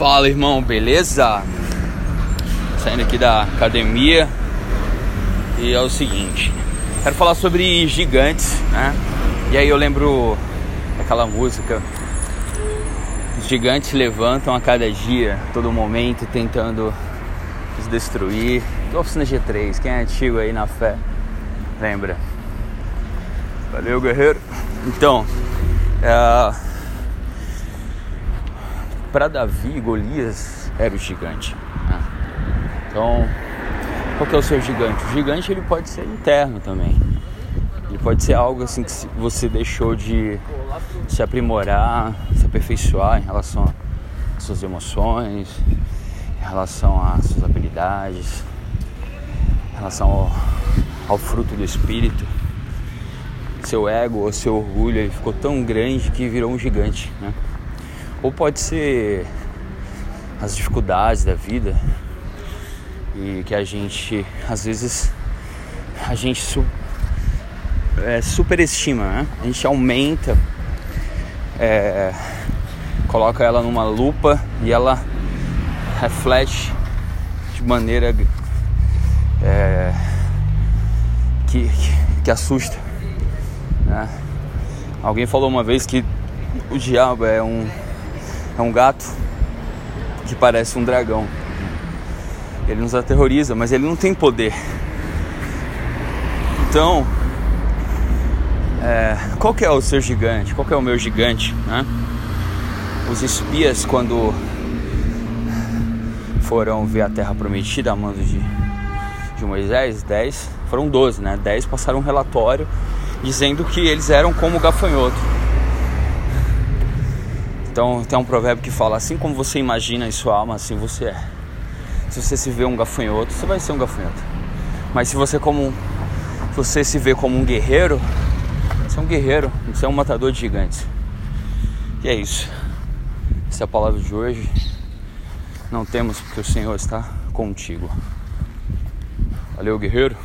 Fala irmão, beleza? Saindo aqui da academia e é o seguinte, quero falar sobre gigantes, né? E aí eu lembro aquela música Os gigantes levantam a cada dia, todo momento, tentando nos destruir. Oficina G3, quem é antigo aí na fé, lembra? Valeu, guerreiro. Então, é... para Davi, Golias era o gigante. Né? Então, qual que é o seu gigante? O gigante ele pode ser interno também. Ele pode ser algo assim que você deixou de se aprimorar, se aperfeiçoar em relação às suas emoções, em relação às suas habilidades, em relação ao, ao fruto do espírito. Seu ego ou seu orgulho ele ficou tão grande que virou um gigante, né? Ou pode ser as dificuldades da vida e que a gente às vezes a gente su, é, superestima, né? A gente aumenta, é, coloca ela numa lupa e ela reflete de maneira é, que, que, que, assusta. Né? Alguém falou uma vez que o diabo é um, é um gato que parece um dragão. Ele nos aterroriza, mas ele não tem poder. Então, é, qual é o seu gigante? Qual é o meu gigante? Né? Os espias, quando foram ver a terra prometida a mando de, de Moisés, 10, foram 12, né? 10 passaram um relatório dizendo que eles eram como gafanhoto. Então tem um provérbio que fala: assim como você imagina em sua alma, assim você é. Se você se vê um gafanhoto, você vai ser um gafanhoto. Mas se você como você se vê como um guerreiro, você é um guerreiro, você é um matador de gigantes. E é isso. Essa é a palavra de hoje. Não temos porque o Senhor está contigo. Valeu, guerreiro.